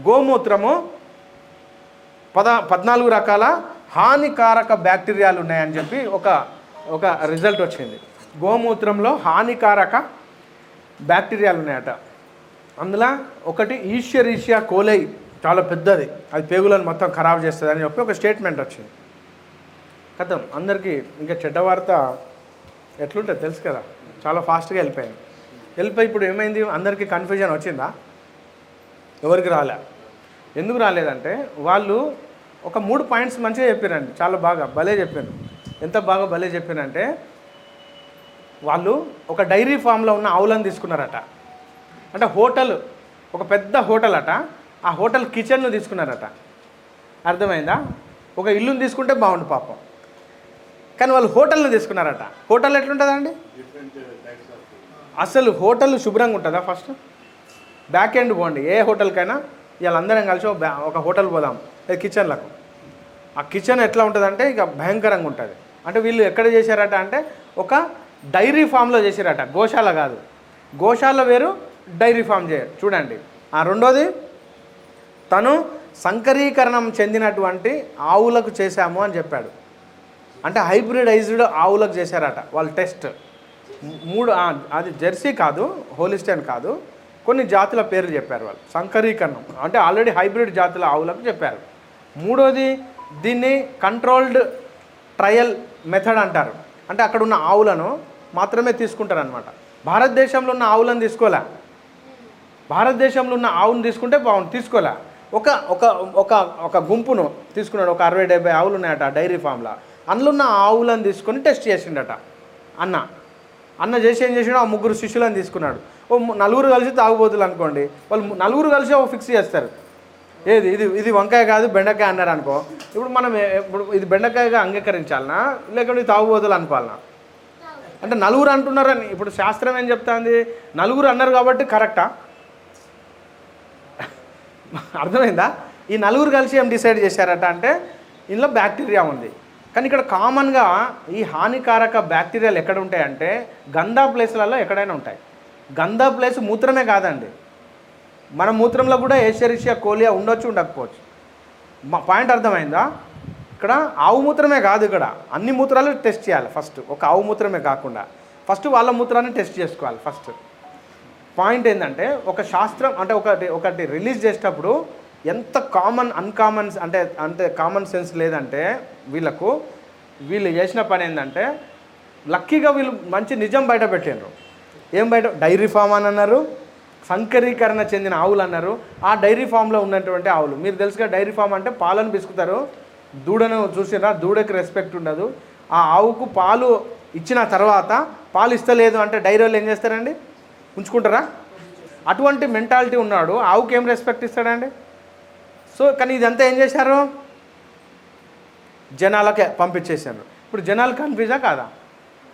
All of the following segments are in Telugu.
గోమూత్రము పద పద్నాలుగు రకాల హానికారక బ్యాక్టీరియాలు ఉన్నాయని చెప్పి ఒక ఒక రిజల్ట్ వచ్చింది. గోమూత్రంలో హానికారక బ్యాక్టీరియాలు ఉన్నాయట. అందులో ఒకటి ఈశ్వరీషియా కోలై చాలా పెద్దది. అది పేగులను మొత్తం ఖరాబ్ చేస్తుంది అని చెప్పి ఒక స్టేట్మెంట్ వచ్చింది. కథం. అందరికీ ఇంకా చెడ్డ వార్త ఎట్లుంటుంది తెలుసు కదా? చాలా ఫాస్ట్గా వెళ్ళిపోయింది. వెళ్ళిపోయి ఇప్పుడు ఏమైంది? అందరికీ కన్ఫ్యూజన్ వచ్చిందా? ఎవరికి రాలే. ఎందుకు రాలేదంటే వాళ్ళు ఒక మూడు పాయింట్స్ మంచిగా చెప్పారండి చాలా బాగా భలే చెప్పారు. ఎంత బాగా భలే చెప్పారంటే వాళ్ళు ఒక డైరీ ఫామ్లో ఉన్న ఆవులను తీసుకున్నారట. అంటే హోటల్ ఒక పెద్ద హోటల్ అట ఆ హోటల్ కిచెన్ను తీసుకున్నారట. అర్థమైందా? ఒక ఇల్లుని తీసుకుంటే బాగుండు పాపం. కానీ వాళ్ళు హోటల్ని తీసుకున్నారట. హోటల్ ఎట్లుంటుందండి? అసలు హోటల్ శుభ్రంగా ఉంటుందా ఫస్ట్? బ్యాక్ ఎండ్ పోండి ఏ హోటల్కైనా వీళ్ళందరం కలిసి ఒక హోటల్ పోదాం. లేదు కిచెన్లకు. ఆ కిచెన్ ఎట్లా ఉంటుందంటే ఇక భయంకరంగా ఉంటుంది. అంటే వీళ్ళు ఎక్కడ చేశారట అంటే ఒక డైరీ ఫామ్లో చేశారట. గోశాల కాదు. గోశాల వేరు డైరీ ఫామ్ చేయరు చూడండి. ఆ రెండోది తను సంకరీకరణం చెందినటువంటి ఆవులకు చేశాము అని చెప్పాడు. అంటే హైబ్రిడైజ్డ్ ఆవులకు చేశారట. వాళ్ళు టెస్ట్. మూడు అది జెర్సీ కాదు హోలిస్టైన్ కాదు. కొన్ని జాతుల పేర్లు చెప్పారు వాళ్ళు. సంకరీకరణం. అంటే ఆల్రెడీ హైబ్రిడ్ జాతుల ఆవులకు చెప్పారు. మూడోది దీన్ని కంట్రోల్డ్ ట్రయల్ మెథడ్ అంటారు. అంటే అక్కడ ఉన్న ఆవులను మాత్రమే తీసుకుంటారు అనమాట భారతదేశంలో ఉన్న ఆవులను తీసుకోలే భారతదేశంలో ఉన్న ఆవును తీసుకుంటే బాగుంది తీసుకోలే ఒక ఒక ఒక ఒక గుంపును తీసుకున్నాడు ఒక అరవై డెబ్బై ఆవులు ఉన్నాయట డైరీ ఫామ్లో. అందులో ఉన్న ఆవులను తీసుకొని టెస్ట్ చేసిండట అన్న. అన్న చేసి ఏం చేసాడు? ఆ ముగ్గురు శిష్యులను తీసుకున్నాడు. ఓ నలుగురు కలిసి తాగుబోతులు అనుకోండి. వాళ్ళు నలుగురు కలిసి ఒక ఫిక్స్ చేస్తారు. ఏది? ఇది ఇది వంకాయ కాదు బెండకాయ అన్నారు అనుకో. ఇప్పుడు మనం ఇప్పుడు ఇది బెండకాయగా అంగీకరించాలనా? లేకుంటే ఇది తాగుబోతులు అనుకోవాలనా? అంటే నలుగురు అంటున్నారని. ఇప్పుడు శాస్త్రం ఏం చెప్తాంది? నలుగురు అన్నారు కాబట్టి కరెక్టా? అర్థమైందా? ఈ నలుగురు కలిసి ఏం డిసైడ్ చేశారట అంటే ఇందులో బ్యాక్టీరియా ఉంది. కానీ ఇక్కడ కామన్గా ఈ హానికారక బ్యాక్టీరియాలు ఎక్కడ ఉంటాయంటే గందా ప్లేస్లలో ఎక్కడైనా ఉంటాయి. గంధ ప్లేస్ మూత్రమే కాదండి. మన మూత్రంలో కూడా ఏషరిషియా కోలియా ఉండొచ్చు ఉండకపోవచ్చు. మా పాయింట్ అర్థమైందా? ఇక్కడ ఆవు మూత్రమే కాదు ఇక్కడ. అన్ని మూత్రాలు టెస్ట్ చేయాలి ఫస్ట్. ఒక ఆవు మూత్రమే కాకుండా. ఫస్ట్ వాళ్ళ మూత్రాన్ని టెస్ట్ చేసుకోవాలి ఫస్ట్. పాయింట్ ఏంటంటే ఒక శాస్త్రం అంటే ఒకటి ఒకటి రిలీజ్ చేసేటప్పుడు ఎంత కామన్ అన్కామన్ అంటే అంటే కామన్ సెన్స్ లేదంటే వీళ్ళకు వీళ్ళు చేసిన పని ఏంటంటే లక్కీగా వీళ్ళు మంచి నిజం బయట పెట్టిండ్రు. ఏం బయట? డైరీ ఫామ్ అని అన్నారు. సంకరీకరణ చెందిన ఆవులు అన్నారు. ఆ డైరీ ఫామ్లో ఉన్నటువంటి ఆవులు. మీరు తెలుసుగా డైరీ ఫామ్ అంటే పాలను పిసుకుతారు. దూడను చూసినా దూడకి రెస్పెక్ట్ ఉండదు. ఆ ఆవుకు పాలు ఇచ్చిన తర్వాత పాలు ఇస్తలేదు అంటే డైరీ వాళ్ళు ఏం చేస్తారండి? ఉంచుకుంటారా? అటువంటి మెంటాలిటీ ఉన్నాడు. ఆవుకి ఏం రెస్పెక్ట్ ఇస్తాడండి? సో కానీ ఇదంతా ఏం చేశారు? జనాలకే పంపించేశారు. ఇప్పుడు జనాలు కన్ఫ్యూజా కాదా?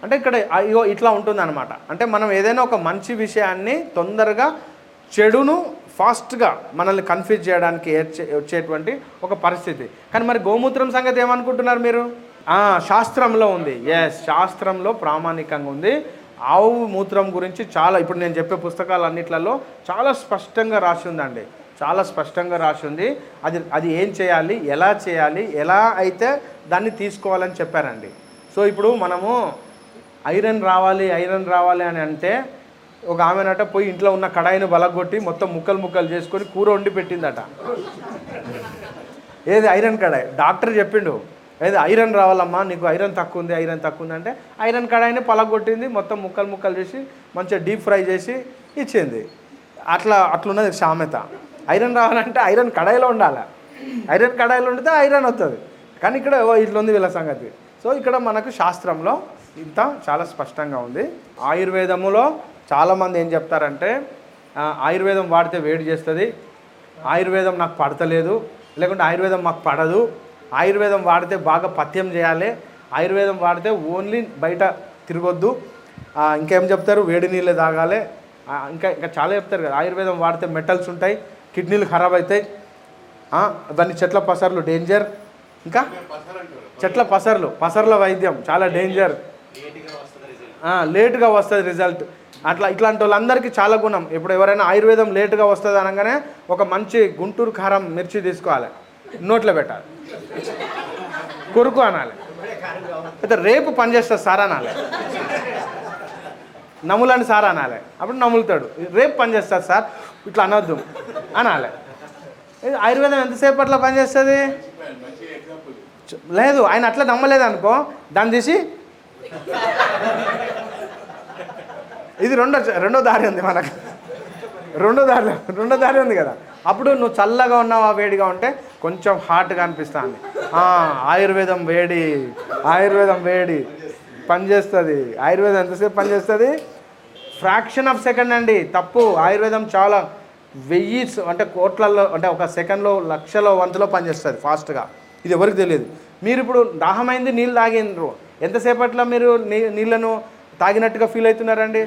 అంటే ఇక్కడ అయ్యో ఇట్లా ఉంటుంది అనమాట అంటే మనం ఏదైనా ఒక మంచి విషయాన్ని తొందరగా చెడును ఫాస్ట్గా మనల్ని కన్ఫ్యూజ్ చేయడానికి ఏర్చే వచ్చేటువంటి ఒక పరిస్థితి. కానీ మరి గోమూత్రం సంగతి ఏమనుకుంటున్నారు మీరు? శాస్త్రంలో ఉంది. ఎస్ శాస్త్రంలో ప్రామాణికంగా ఉంది. ఆవు మూత్రం గురించి చాలా ఇప్పుడు నేను చెప్పే పుస్తకాలన్నిట్లలో చాలా స్పష్టంగా రాసి ఉందండి. చాలా స్పష్టంగా రాసి ఉంది. అది అది ఏం చేయాలి? ఎలా చేయాలి? ఎలా అయితే దాన్ని తీసుకోవాలని చెప్పారండి. సో ఇప్పుడు మనము ఐరన్ రావాలి ఐరన్ రావాలి అని అంటే ఒక ఆమెనట పోయి ఇంట్లో ఉన్న కడాయిని బలగొట్టి మొత్తం ముక్కలు ముక్కలు చేసుకొని కూర వండి పెట్టిందట. ఏది ఐరన్ కడాయి? డాక్టర్ చెప్పిండు ఏది ఐరన్ రావాలమ్మా నీకు ఐరన్ తక్కువ ఉంది ఐరన్ తక్కువ ఉంది అంటే ఐరన్ కడాయిని పలగొట్టింది మొత్తం ముక్కలు ముక్కలు చేసి మంచిగా డీప్ ఫ్రై చేసి ఇచ్చింది. అట్లా అట్లున్నది సామెత. ఐరన్ రావాలంటే ఐరన్ కడాయిలో ఉండాలి. ఐరన్ కడాయిలో ఉండితే ఐరన్ వస్తుంది కానీ ఇక్కడ ఓ ఇట్లా ఉంది వీళ్ళ సంగతి. సో ఇక్కడ మనకు శాస్త్రంలో ఇంత చాలా స్పష్టంగా ఉంది. ఆయుర్వేదములో చాలామంది ఏం చెప్తారంటే ఆయుర్వేదం వాడితే వేడి చేస్తుంది ఆయుర్వేదం నాకు పడతలేదు లేకుంటే ఆయుర్వేదం మాకు పడదు ఆయుర్వేదం వాడితే బాగా పథ్యం చేయాలి ఆయుర్వేదం వాడితే ఓన్లీ బయట తిరగొద్దు ఇంకేం చెప్తారు? వేడి నీళ్ళే తాగాలి ఇంకా ఇంకా చాలా చెప్తారు కదా ఆయుర్వేదం వాడితే మెటల్స్ ఉంటాయి కిడ్నీలు ఖరాబ్ అవుతాయి దాన్ని చెట్ల పసర్లు డేంజర్ ఇంకా? చెట్ల పసర్లు పసర్ల వైద్యం చాలా డేంజర్. లేటుగా వస్తుంది రిజల్ట్ అట్లా ఇట్లాంటి వాళ్ళందరికీ చాలా గుణం. ఇప్పుడు ఎవరైనా ఆయుర్వేదం లేటుగా వస్తుంది అనగానే ఒక మంచి గుంటూరు కారం మిర్చి తీసుకోవాలి. నోట్లో పెట్టాలి. కురుకు అనాలి. అయితే రేపు పనిచేస్తుంది సార్ అనాలి. నములని సార్ అనాలి. అప్పుడు నములుతాడు. రేపు పనిచేస్తుంది సార్ ఇట్లా అనవద్దు అనాలి. ఇది ఆయుర్వేదం ఎంతసేపు అట్లా పనిచేస్తుంది లేదు ఆయన అట్లా నమ్మలేదు అనుకో దాన్ని తీసి ఇది రెండో రెండో దారి ఉంది మనకు. రెండో దారి రెండో దారి ఉంది కదా. అప్పుడు నువ్వు చల్లగా ఉన్నావా వేడిగా ఉంటే కొంచెం హాట్గా అనిపిస్తుంది. ఆయుర్వేదం వేడి ఆయుర్వేదం వేడి పనిచేస్తుంది. ఆయుర్వేదం ఎంతసేపు పనిచేస్తుంది? ఫ్రాక్షన్ ఆఫ్ సెకండ్ అండి తప్పు. ఆయుర్వేదం చాలా వెయ్యి అంటే కోట్లలో అంటే ఒక సెకండ్లో లక్షలో వంతులో పనిచేస్తుంది ఫాస్ట్గా. ఇది ఎవరికి తెలియదు. మీరు ఇప్పుడు దాహమైంది నీళ్ళు తాగినరు ఎంతసేపట్లో మీరు నీ నీళ్ళను తాగినట్టుగా ఫీల్ అవుతున్నారండి?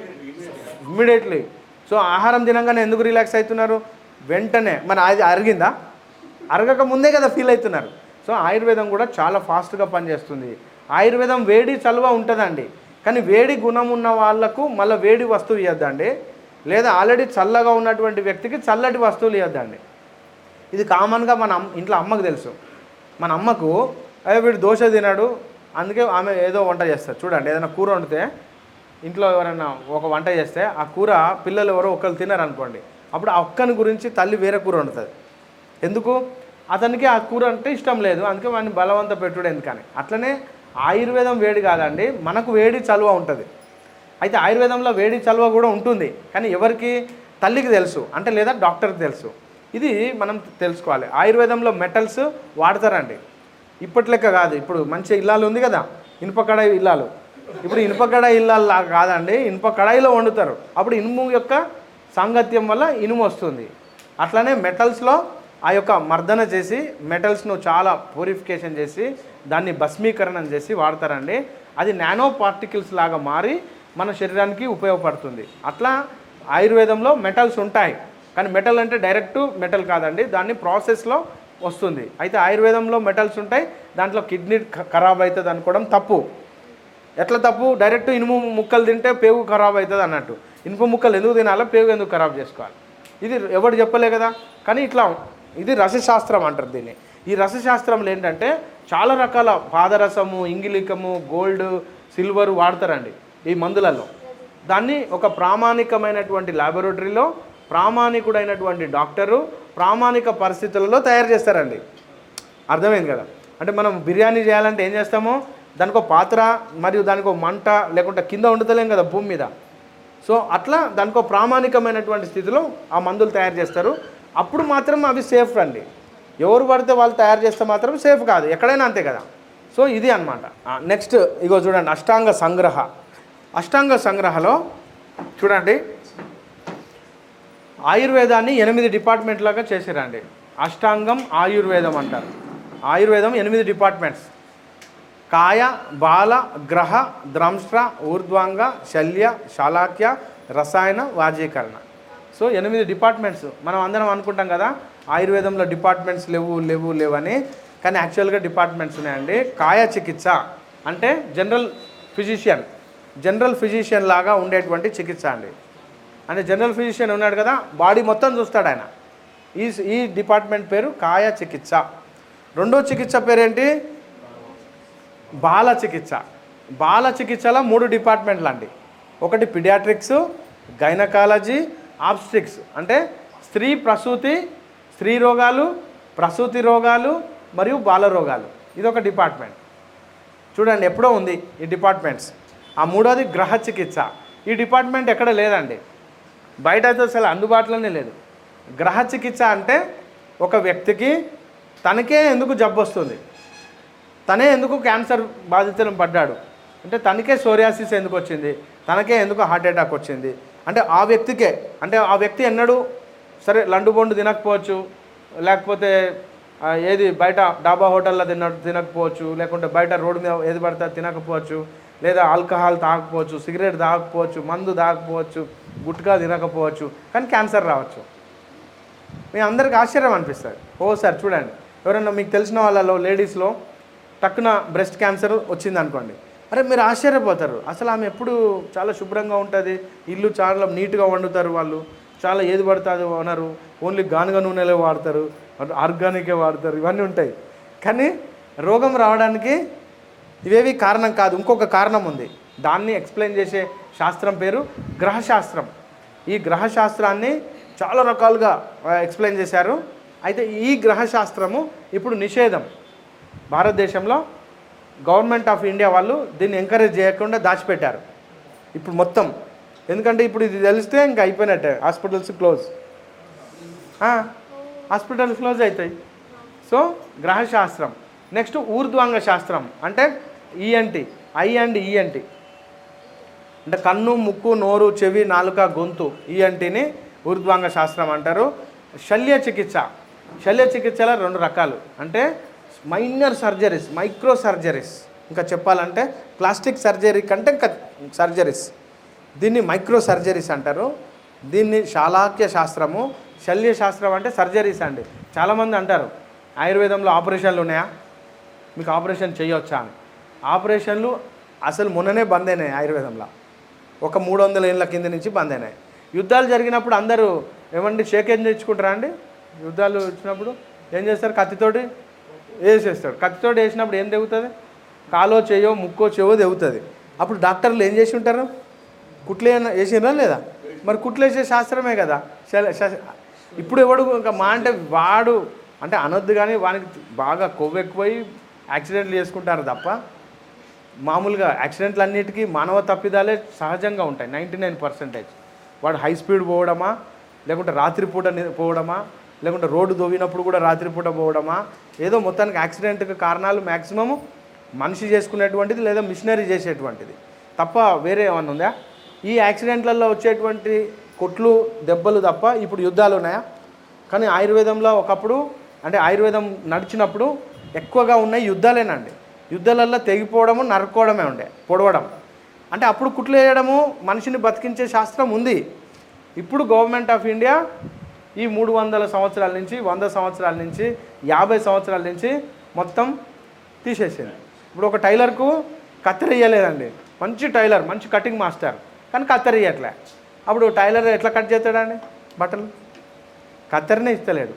ఇమ్మీడియట్లీ సో ఆహారం తినంగానే ఎందుకు రిలాక్స్ అవుతున్నారు? వెంటనే మరి అది అరిగిందా? అరగక ముందే కదా ఫీల్ అవుతున్నారు. సో ఆయుర్వేదం కూడా చాలా ఫాస్ట్గా పనిచేస్తుంది. ఆయుర్వేదం వేడి చలువ ఉంటుందండి. కానీ వేడి గుణం ఉన్న వాళ్ళకు మళ్ళీ వేడి వస్తువు ఇవ్వద్దండి లేదా ఆల్రెడీ చల్లగా ఉన్నటువంటి వ్యక్తికి చల్లటి వస్తువులు ఇవ్వద్దండి ఇది కామన్గా మన ఇంట్లో అమ్మకు తెలుసు. మన అమ్మకు అదే వీడు దోశ తినాడు. అందుకే ఆమె ఏదో వంట చేస్తారు చూడండి ఏదైనా కూర వండితే ఇంట్లో ఎవరైనా ఒక వంట చేస్తే ఆ కూర పిల్లలు ఎవరో ఒకరు తినరు అనుకోండి అప్పుడు ఆ ఒక్కని గురించి తల్లి వేరే కూర వండుతుంది. ఎందుకు? అతనికి ఆ కూర అంటే ఇష్టం లేదు అందుకే వాడిని బలవంత పెట్టుడు ఎందుకని. అట్లనే ఆయుర్వేదం వేడి కాదండి మనకు వేడి చలువ ఉంటుంది. అయితే ఆయుర్వేదంలో వేడి చలువ కూడా ఉంటుంది కానీ ఎవరికి? తల్లికి తెలుసు అంటే లేదా డాక్టర్కి తెలుసు. ఇది మనం తెలుసుకోవాలి. ఆయుర్వేదంలో మెటల్స్ వాడతారండి. ఇప్పటి లెక్క కాదు ఇప్పుడు మంచి ఇల్లాలు ఉంది కదా ఇనుప కడాయి ఇల్లాలు. ఇప్పుడు ఇనుప కడాయి ఇల్లాలు కాదండి ఇనుప కడాయిలో వండుతారు. అప్పుడు ఇనుము యొక్క సాంగత్యం వల్ల ఇనుము వస్తుంది. అట్లనే మెటల్స్లో ఆ యొక్క మర్దన చేసి మెటల్స్ను చాలా ప్యూరిఫికేషన్ చేసి దాన్ని భస్మీకరణం చేసి వాడతారండి. అది నానో పార్టికల్స్ లాగా మారి మన శరీరానికి ఉపయోగపడుతుంది. అట్లా ఆయుర్వేదంలో మెటల్స్ ఉంటాయి. కానీ మెటల్ అంటే డైరెక్ట్ మెటల్ కాదండి దాన్ని ప్రాసెస్లో వస్తుంది. అయితే ఆయుర్వేదంలో మెటల్స్ ఉంటాయి దాంట్లో కిడ్నీ ఖరాబ్ అవుతుంది అనుకోవడం తప్పు. ఎట్లా తప్పు? డైరెక్ట్ ఇనుము ముక్కలు తింటే పేగు ఖరాబ్ అవుతుంది అన్నట్టు. ఇనుప ముక్కలు ఎందుకు తినాలో? పేగు ఎందుకు ఖరాబ్ చేసుకోవాలి? ఇది ఎవరు చెప్పలే కదా? కానీ ఇట్లా ఇది రసశాస్త్రం అంటారు దీన్ని. ఈ రసశాస్త్రంలో ఏంటంటే చాలా రకాల పాదరసము ఇంగిలికము గోల్డ్ సిల్వర్ వాడతారండి ఈ మందులలో. దాన్ని ఒక ప్రామాణికమైనటువంటి ల్యాబొరేటరీలో ప్రామాణికుడైనటువంటి డాక్టరు ప్రామాణిక పరిస్థితులలో తయారు చేస్తారండి. అర్థమైంది కదా? అంటే మనం బిర్యానీ చేయాలంటే ఏం చేస్తాము? దానికి ఒక పాత్ర మరియు దానికి ఒక మంట లేకుంటే కింద ఉండతలేం కదా భూమి మీద. సో అట్లా దానికి ఒక ప్రామాణికమైనటువంటి స్థితిలో ఆ మందులు తయారు చేస్తారు. అప్పుడు మాత్రం అవి సేఫ్ అండి. ఎవరు పడితే వాళ్ళు తయారు చేస్తే మాత్రం సేఫ్ కాదు. ఎక్కడైనా అంతే కదా. సో ఇది అనమాట నెక్స్ట్ ఇగో చూడండి అష్టాంగ సంగ్రహ. అష్టాంగ సంగ్రహలో చూడండి ఆయుర్వేదాన్ని ఎనిమిది డిపార్ట్మెంట్లాగా చేశారండి అష్టాంగం ఆయుర్వేదం అంటారు. ఆయుర్వేదం ఎనిమిది డిపార్ట్మెంట్స్. కాయ బాల గ్రహ ద్రంష్ట్ర ఊర్ధ్వాంగ శల్య శాలాక్య రసాయన వాజీకరణ. సో ఎనిమిది డిపార్ట్మెంట్స్. మనం అందరం అనుకుంటాం కదా ఆయుర్వేదంలో డిపార్ట్మెంట్స్ లేవు లేవు లేవని కానీ యాక్చువల్గా డిపార్ట్మెంట్స్ ఉన్నాయండి. కాయ చికిత్స అంటే జనరల్ ఫిజిషియన్. జనరల్ ఫిజిషియన్ లాగా ఉండేటువంటి చికిత్స అండి. అంటే జనరల్ ఫిజిషియన్ ఉన్నాడు కదా బాడీ మొత్తం చూస్తాడు ఆయన. ఈ ఈ డిపార్ట్మెంట్ పేరు కాయ చికిత్స. రెండో చికిత్స పేరేంటి? బాల చికిత్స బాల చికిత్సలో మూడు డిపార్ట్మెంట్లు అండి. ఒకటి పిడియాట్రిక్స్ గైనకాలజీ ఆబ్స్ట్రిక్స్. అంటే స్త్రీ ప్రసూతి స్త్రీ రోగాలు ప్రసూతి రోగాలు మరియు బాల రోగాలు. ఇది ఒక డిపార్ట్మెంట్. చూడండి ఎప్పుడో ఉంది ఈ డిపార్ట్మెంట్స్. ఆ మూడోది గ్రహ చికిత్స. ఈ డిపార్ట్మెంట్ ఎక్కడ లేదండి. బయట అయితే అసలు అందుబాటులోనే లేదు. గ్రహ చికిత్స అంటే ఒక వ్యక్తికి తనకే ఎందుకు జబ్బు వస్తుంది తనే ఎందుకు క్యాన్సర్ బాధితులను పడ్డాడు? అంటే తనకే సోరియాసిస్ ఎందుకు వచ్చింది? తనకే ఎందుకు హార్ట్ అటాక్ వచ్చింది? అంటే ఆ వ్యక్తికే అంటే ఆ వ్యక్తి ఎన్నడూ సరే లండు బొండు తినకపోవచ్చు లేకపోతే ఏది బయట డాబా హోటల్లో తిన తినకపోవచ్చు లేకుంటే బయట రోడ్డు మీద ఏది పడితే తినకపోవచ్చు లేదా ఆల్కహాల్ తాగకపోవచ్చు సిగరెట్ తాగకపోవచ్చు మందు తాగకపోవచ్చు గుట్కా తినకపోవచ్చు కానీ క్యాన్సర్ రావచ్చు. మీ అందరికి ఆశ్చర్యం అనిపిస్తుంది. ఓ సార్ చూడండి ఎవరైనా మీకు తెలిసిన వాళ్ళలో లేడీస్లో టక్కున బ్రెస్ట్ క్యాన్సర్ వచ్చింది అనుకోండి అరే మీరు ఆశ్చర్యపోతారు. అసలు ఆమె ఎప్పుడు చాలా శుభ్రంగా ఉంటుంది ఇల్లు చాలా నీట్గా వండుతారు వాళ్ళు చాలా ఏది పడుతుంది అనరు ఓన్లీ గానుగ నూనెలే వాడతారు ఆర్గానికే వాడతారు ఇవన్నీ ఉంటాయి. కానీ రోగం రావడానికి ఇవేవి కారణం కాదు ఇంకొక కారణం ఉంది. దాన్ని ఎక్స్ప్లెయిన్ చేసే శాస్త్రం పేరు గ్రహశాస్త్రం. ఈ గ్రహశాస్త్రాన్ని చాలా రకాలుగా ఎక్స్ప్లెయిన్ చేశారు. అయితే ఈ గ్రహశాస్త్రము ఇప్పుడు నిషేధం. భారతదేశంలో గవర్నమెంట్ ఆఫ్ ఇండియా వాళ్ళు దీన్ని ఎంకరేజ్ చేయకుండా దాచిపెట్టారు. ఇప్పుడు మొత్తం. ఎందుకంటే ఇప్పుడు ఇది తెలిస్తే ఇంకా అయిపోయినట్టే. Hospitals close. హాస్పిటల్స్ క్లోజ్ అవుతాయి. సో గ్రహశాస్త్రం. నెక్స్ట్ ఊర్ధ్వాంగ శాస్త్రం. అంటే ఈఎన్టి ఐ అండ్ ఈఎన్టి అంటే కన్ను ముక్కు నోరు చెవి నాలుక గొంతు ఈఎన్టీని ఊర్ధ్వాంగ శాస్త్రం అంటారు. శల్య చికిత్స శల్య చికిత్సలో రెండు రకాలు. అంటే మైనర్ సర్జరీస్ మైక్రో సర్జరీస్. ఇంకా చెప్పాలంటే ప్లాస్టిక్ సర్జరీ కంటే ఇంకా సర్జరీస్. దీన్ని మైక్రో సర్జరీస్ అంటారు. దీన్ని శాలాక్య శాస్త్రము శల్య శాస్త్రం అంటే సర్జరీస్ అండి. చాలామంది అంటారు ఆయుర్వేదంలో ఆపరేషన్లు ఉన్నాయా? మీకు ఆపరేషన్ చేయవచ్చా అని. ఆపరేషన్లు అసలు మొన్ననే బంద్ అయినాయి ఆయుర్వేదంలో. ఒక మూడు వందల ఏళ్ళ కింద నుంచి బంద్ అయినాయి. యుద్ధాలు జరిగినప్పుడు అందరూ ఏమండి షేక్ ఏం తెచ్చుకుంటారా అండి? యుద్ధాలు వచ్చినప్పుడు ఏం చేస్తారు కత్తితోటి? వేసేస్తాడు. కత్తితోటి వేసినప్పుడు ఏం తెగుతుంది? కాలో చేయో ముక్కో చేయో తెగుతుంది. అప్పుడు డాక్టర్లు ఏం చేసి ఉంటారు? కుట్లు వేసినా లేదా? మరి కుట్లు వేసే శాస్త్రమే కదా. ఇప్పుడు ఎవడు ఇంకా మా అంటే వాడు అంటే అనొద్దు కానీ వానికి బాగా కొవ్వు ఎక్కువై యాక్సిడెంట్లు చేసుకుంటారు తప్ప మామూలుగా యాక్సిడెంట్లు అన్నిటికీ మానవ తప్పిదాలే సహజంగా ఉంటాయి. Ninety nine percentage. వాడు హై స్పీడ్ పోవడమా? లేకుంటే రాత్రిపూట పోవడమా? లేకుంటే రోడ్డు దొవ్వినప్పుడు కూడా రాత్రిపూట పోవడమా? ఏదో మొత్తానికి యాక్సిడెంట్కి కారణాలు మ్యాక్సిమము మనిషి చేసుకునేటువంటిది లేదా మిషనరీ చేసేటువంటిది. తప్ప వేరే ఏమన్నా ఉందా? ఈ యాక్సిడెంట్లలో వచ్చేటువంటి కొట్లు దెబ్బలు తప్ప ఇప్పుడు యుద్ధాలు ఉన్నాయా? కానీ ఆయుర్వేదంలో ఒకప్పుడు అంటే ఆయుర్వేదం నడిచినప్పుడు ఎక్కువగా ఉన్నాయి యుద్ధాలేనండి. యుద్ధాలల్లో తెగిపోవడము నరుక్కోవడమే ఉండే పొడవడం. అంటే అప్పుడు కుట్లు వేయడము మనిషిని బతికించే శాస్త్రం ఉంది. ఇప్పుడు గవర్నమెంట్ ఆఫ్ ఇండియా ఈ మూడు వందల సంవత్సరాల నుంచి వంద సంవత్సరాల నుంచి యాభై సంవత్సరాల నుంచి మొత్తం తీసేసింది. ఇప్పుడు ఒక టైలర్కు కత్తెరయ్యలేదండి మంచి టైలర్ మంచి కటింగ్ మాస్టర్. కానీ కత్తెర అప్పుడు టైలర్ ఎట్లా కట్ చేస్తాడండి? బట్టలు? కత్తెరనే ఇస్తలేడు.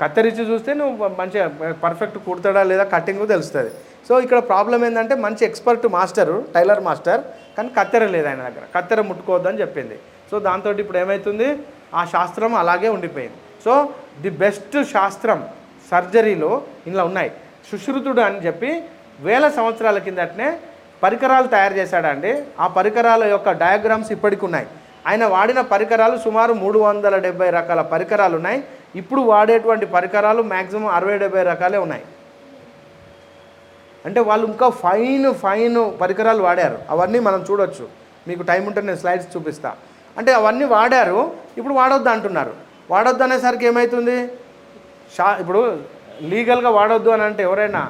కత్తెరించి చూస్తే నువ్వు మంచిగా పర్ఫెక్ట్ కుడతాడా లేదా కటింగ్ తెలుస్తుంది. సో ఇక్కడ ప్రాబ్లం ఏంటంటే మంచి ఎక్స్పర్ట్ మాస్టరు టైలర్ మాస్టర్ కానీ కత్తెర లేదు ఆయన దగ్గర. కత్తెర ముట్టుకోవద్దని చెప్పింది. సో దాంతో ఇప్పుడు ఏమవుతుంది ఆ శాస్త్రం అలాగే ఉండిపోయింది. సో ది బెస్ట్ శాస్త్రం సర్జరీలో ఇందులో ఉన్నాయి. సుశ్రుతుడు అని చెప్పి వేల సంవత్సరాల కిందటనే పరికరాలు తయారు చేశాడండి. ఆ పరికరాల యొక్క డయాగ్రామ్స్ ఇప్పటికి ఉన్నాయి. ఆయన వాడిన పరికరాలు సుమారు మూడు వందల డెబ్బై రకాల పరికరాలు ఉన్నాయి. ఇప్పుడు వాడేటువంటి పరికరాలు మ్యాక్సిమం అరవై డెబ్బై రకాలే ఉన్నాయి. అంటే వాళ్ళు ఇంకా ఫైన్ ఫైన్ పరికరాలు వాడారు. అవన్నీ మనం చూడొచ్చు. మీకు టైం ఉంటే నేను స్లైడ్స్ చూపిస్తా. అంటే అవన్నీ వాడారు. ఇప్పుడు వాడొద్దు అంటున్నారు. వాడొద్దు అనేసరికి ఏమవుతుంది షా ఇప్పుడు లీగల్గా వాడొద్దు అని అంటే ఎవరైనా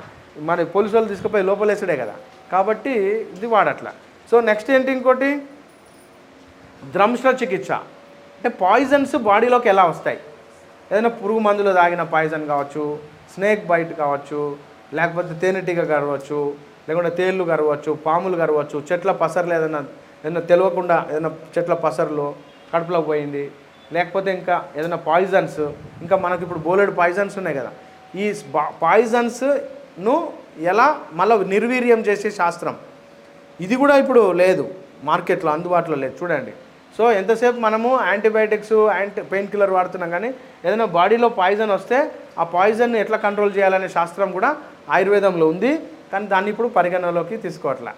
మరి పోలీసు వాళ్ళు తీసుకుపోయి లోపలేసుడే కదా. కాబట్టి ఇది వాడట్ల. సో నెక్స్ట్ ఏంటి ఇంకోటి? ద్రంశ చికిత్స. అంటే పాయిజన్స్ బాడీలోకి ఎలా వస్తాయి? ఏదైనా పురుగు మందులు తాగిన పాయిజన్ కావచ్చు స్నేక్ బైట్ కావచ్చు లేకపోతే తేనెటీగ కరవచ్చు లేకుంటే తేళ్ళు కరవచ్చు పాములు కరవచ్చు చెట్ల పసర్లు ఏదైనా ఏదైనా తెలియకుండా ఏదైనా చెట్ల పసర్లు కడుపులోకి పోయింది. లేకపోతే ఇంకా ఏదైనా పాయిజన్స్ ఇంకా మనకి ఇప్పుడు బోలెడు పాయిజన్స్ ఉన్నాయి కదా. ఈ పాయిజన్స్ను ఎలా మళ్ళీ నిర్వీర్యం చేసే శాస్త్రం? ఇది కూడా ఇప్పుడు లేదు మార్కెట్లో అందుబాటులో లేదు. చూడండి. సో ఎంతసేపు మనము యాంటీబయాటిక్స్ యాంటీ పెయిన్ కిల్లర్ వాడుతున్నాం కానీ ఏదైనా బాడీలో పాయిజన్ వస్తే ఆ పాయిజన్ని ఎట్లా కంట్రోల్ చేయాలనే శాస్త్రం కూడా ఆయుర్వేదంలో ఉంది. కానీ దాన్ని ఇప్పుడు పరిగణనలోకి తీసుకోవట్లే.